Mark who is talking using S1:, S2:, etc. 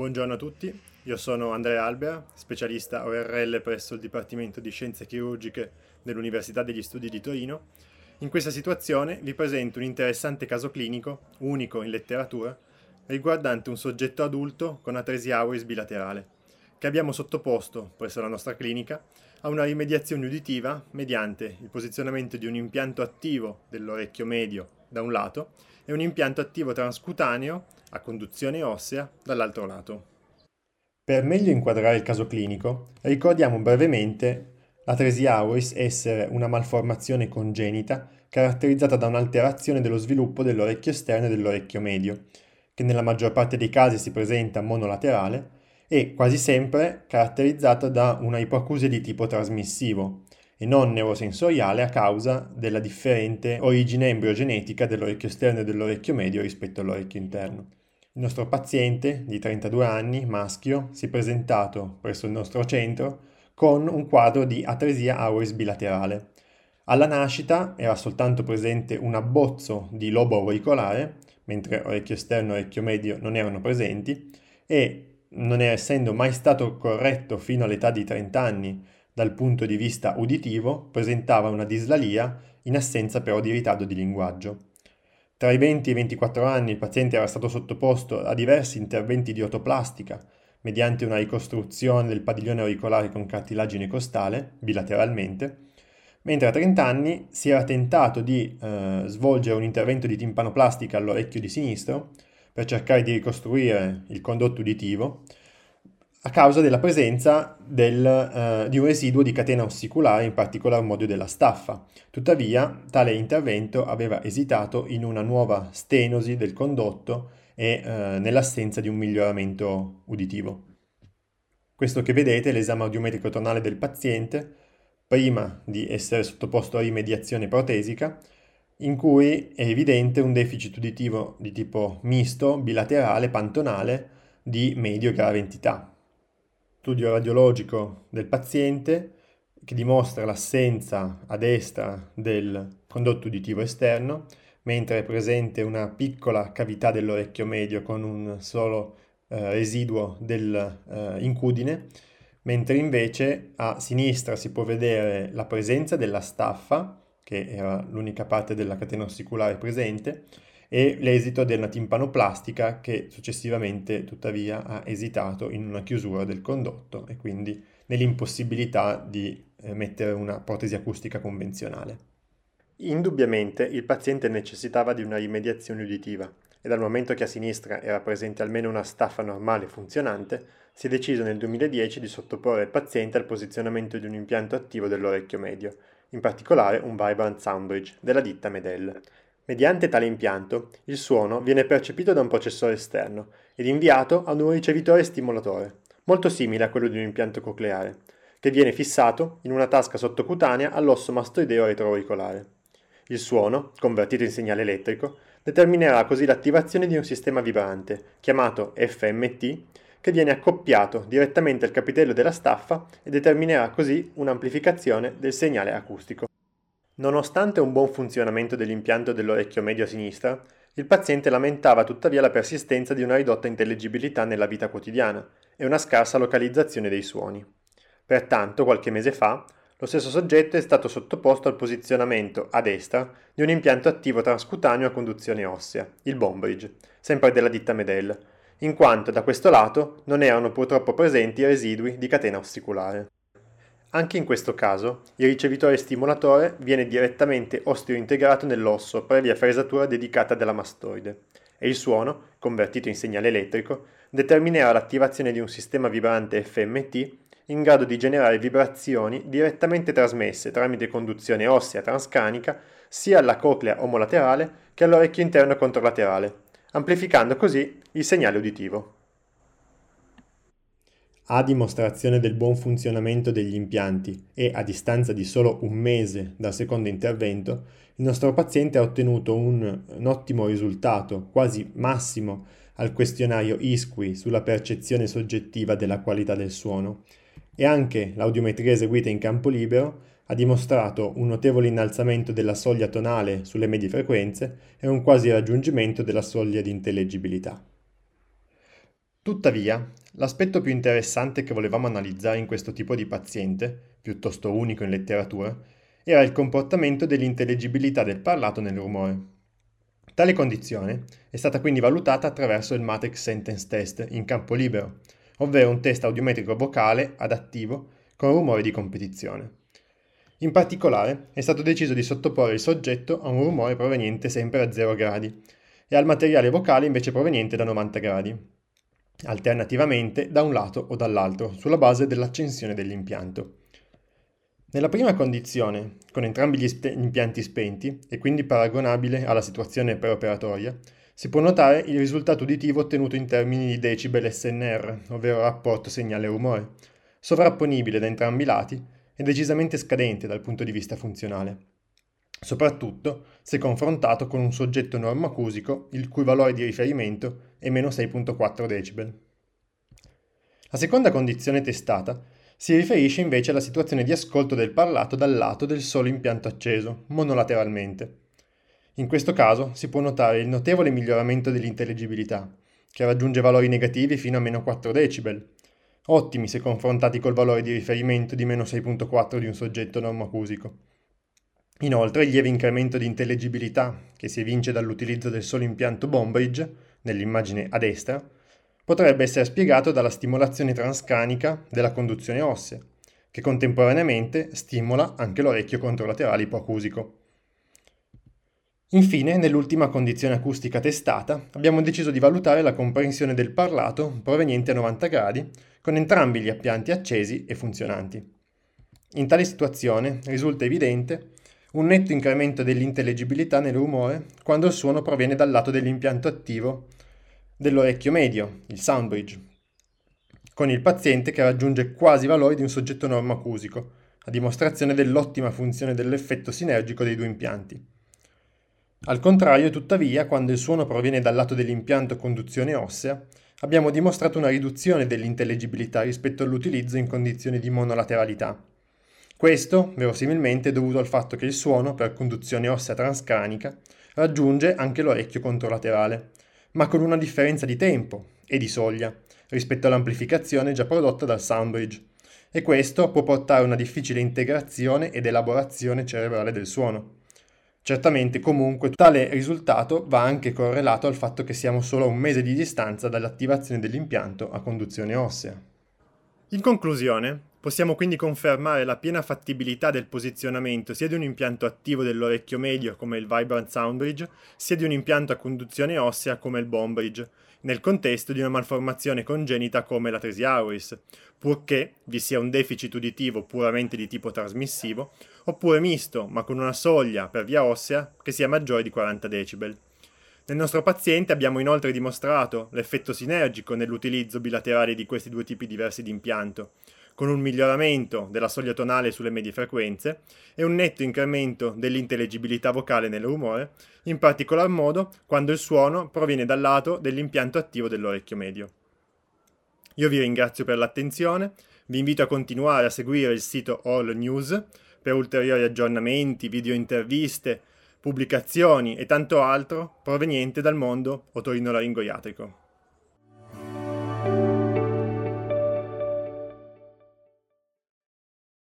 S1: Buongiorno a tutti, io sono Andrea Albera, specialista ORL presso il Dipartimento di Scienze Chirurgiche dell'Università degli Studi di Torino. In questa situazione vi presento un interessante caso clinico, unico in letteratura, riguardante un soggetto adulto con atresia auris bilaterale, che abbiamo sottoposto presso la nostra clinica a una rimediazione uditiva mediante il posizionamento di un impianto attivo dell'orecchio medio da un lato e un impianto attivo transcutaneo a conduzione ossea dall'altro lato. Per meglio inquadrare il caso clinico, ricordiamo brevemente l'atresia auris essere una malformazione congenita caratterizzata da un'alterazione dello sviluppo dell'orecchio esterno e dell'orecchio medio, che nella maggior parte dei casi si presenta monolaterale e quasi sempre caratterizzata da una ipoacusia di tipo trasmissivo e non neurosensoriale a causa della differente origine embriogenetica dell'orecchio esterno e dell'orecchio medio rispetto all'orecchio interno. Il nostro paziente di 32 anni, maschio, si è presentato presso il nostro centro con un quadro di atresia auris bilaterale. Alla nascita era soltanto presente un abbozzo di lobo auricolare, mentre orecchio esterno e orecchio medio non erano presenti, e non essendo mai stato corretto fino all'età di 30 anni dal punto di vista uditivo, presentava una dislalia in assenza però di ritardo di linguaggio. Tra i 20 e i 24 anni il paziente era stato sottoposto a diversi interventi di otoplastica mediante una ricostruzione del padiglione auricolare con cartilagine costale, bilateralmente, mentre a 30 anni si era tentato di eh, svolgere un intervento di timpanoplastica all'orecchio di sinistro per cercare di ricostruire il condotto uditivo, a causa della presenza del, eh, di un residuo di catena ossiculare, in particolar modo della staffa. Tuttavia, tale intervento aveva esitato in una nuova stenosi del condotto e eh, nell'assenza di un miglioramento uditivo. Questo che vedete è l'esame audiometrico tonale del paziente prima di essere sottoposto a rimediazione protesica, in cui è evidente un deficit uditivo di tipo misto, bilaterale, pantonale di medio grave entità studio radiologico del paziente che dimostra l'assenza a destra del condotto uditivo esterno, mentre è presente una piccola cavità dell'orecchio medio con un solo eh, residuo dell'incudine, eh, mentre invece a sinistra si può vedere la presenza della staffa, che era l'unica parte della catena ossiculare presente, e l'esito della timpanoplastica che successivamente tuttavia ha esitato in una chiusura del condotto e quindi nell'impossibilità di eh, mettere una protesi acustica convenzionale. Indubbiamente il paziente necessitava di una rimediazione uditiva e dal momento che a sinistra era presente almeno una staffa normale funzionante, si è deciso nel 2010 di sottoporre il paziente al posizionamento di un impianto attivo dell'orecchio medio, in particolare un Vibrant Soundbridge della ditta Medell. Mediante tale impianto, il suono viene percepito da un processore esterno ed inviato ad un ricevitore stimolatore, molto simile a quello di un impianto cocleare, che viene fissato in una tasca sottocutanea all'osso mastoideo retroauricolare. Il suono, convertito in segnale elettrico, determinerà così l'attivazione di un sistema vibrante, chiamato FMT, che viene accoppiato direttamente al capitello della staffa e determinerà così un'amplificazione del segnale acustico. Nonostante un buon funzionamento dell'impianto dell'orecchio medio a sinistra, il paziente lamentava tuttavia la persistenza di una ridotta intelligibilità nella vita quotidiana e una scarsa localizzazione dei suoni. Pertanto, qualche mese fa, lo stesso soggetto è stato sottoposto al posizionamento a destra di un impianto attivo transcutaneo a conduzione ossea, il Bombridge, sempre della ditta Medell, in quanto da questo lato non erano purtroppo presenti residui di catena ossiculare. Anche in questo caso, il ricevitore stimolatore viene direttamente osteointegrato nell'osso previa fresatura dedicata della mastoide e il suono, convertito in segnale elettrico, determinerà l'attivazione di un sistema vibrante FMT in grado di generare vibrazioni direttamente trasmesse tramite conduzione ossea transcanica sia alla coclea omolaterale che all'orecchio interno controlaterale, amplificando così il segnale uditivo. A dimostrazione del buon funzionamento degli impianti e a distanza di solo un mese dal secondo intervento, il nostro paziente ha ottenuto un, un ottimo risultato, quasi massimo, al questionario ISQI sulla percezione soggettiva della qualità del suono e anche l'audiometria eseguita in campo libero ha dimostrato un notevole innalzamento della soglia tonale sulle medie frequenze e un quasi raggiungimento della soglia di intellegibilità. Tuttavia, l'aspetto più interessante che volevamo analizzare in questo tipo di paziente, piuttosto unico in letteratura, era il comportamento dell'intelligibilità del parlato nel rumore. Tale condizione è stata quindi valutata attraverso il Matrix Sentence Test in campo libero, ovvero un test audiometrico vocale adattivo con rumore di competizione. In particolare è stato deciso di sottoporre il soggetto a un rumore proveniente sempre a 0 gradi e al materiale vocale invece proveniente da 90 gradi, alternativamente da un lato o dall'altro, sulla base dell'accensione dell'impianto. Nella prima condizione, con entrambi gli spe- impianti spenti e quindi paragonabile alla situazione preoperatoria, si può notare il risultato uditivo ottenuto in termini di decibel SNR, ovvero rapporto segnale-rumore, sovrapponibile da entrambi i lati e decisamente scadente dal punto di vista funzionale, soprattutto se confrontato con un soggetto normoacusico il cui valore di riferimento è meno 6.4 decibel. La seconda condizione testata si riferisce invece alla situazione di ascolto del parlato dal lato del solo impianto acceso, monolateralmente. In questo caso si può notare il notevole miglioramento dell'intelligibilità, che raggiunge valori negativi fino a meno 4 decibel, ottimi se confrontati col valore di riferimento di meno 6.4 di un soggetto normoacusico. Inoltre il lieve incremento di intelligibilità che si evince dall'utilizzo del solo impianto Bombridge, nell'immagine a destra, potrebbe essere spiegato dalla stimolazione transcranica della conduzione ossea, che contemporaneamente stimola anche l'orecchio controlaterale ipoacusico. Infine, nell'ultima condizione acustica testata, abbiamo deciso di valutare la comprensione del parlato proveniente a 90 gradi con entrambi gli appianti accesi e funzionanti. In tale situazione risulta evidente un netto incremento dell'intellegibilità nel rumore quando il suono proviene dal lato dell'impianto attivo dell'orecchio medio, il soundbridge, con il paziente che raggiunge quasi valori di un soggetto normoacusico, a dimostrazione dell'ottima funzione dell'effetto sinergico dei due impianti. Al contrario, tuttavia, quando il suono proviene dal lato dell'impianto conduzione ossea, abbiamo dimostrato una riduzione dell'intellegibilità rispetto all'utilizzo in condizioni di monolateralità. Questo, verosimilmente, è dovuto al fatto che il suono, per conduzione ossea transcranica, raggiunge anche l'orecchio controlaterale, ma con una differenza di tempo e di soglia rispetto all'amplificazione già prodotta dal Soundbridge, e questo può portare a una difficile integrazione ed elaborazione cerebrale del suono. Certamente comunque tale risultato va anche correlato al fatto che siamo solo a un mese di distanza dall'attivazione dell'impianto a conduzione ossea. In conclusione, Possiamo quindi confermare la piena fattibilità del posizionamento sia di un impianto attivo dell'orecchio medio come il Vibrant Soundbridge, sia di un impianto a conduzione ossea come il Bombridge, nel contesto di una malformazione congenita come la tresi auris, purché vi sia un deficit uditivo puramente di tipo trasmissivo, oppure misto, ma con una soglia per via ossea che sia maggiore di 40 decibel. Nel nostro paziente abbiamo inoltre dimostrato l'effetto sinergico nell'utilizzo bilaterale di questi due tipi diversi di impianto, con un miglioramento della soglia tonale sulle medie frequenze e un netto incremento dell'intellegibilità vocale nel rumore, in particolar modo quando il suono proviene dal lato dell'impianto attivo dell'orecchio medio. Io vi ringrazio per l'attenzione, vi invito a continuare a seguire il sito All News per ulteriori aggiornamenti, video interviste, pubblicazioni e tanto altro proveniente dal mondo otorinolaringoiatrico.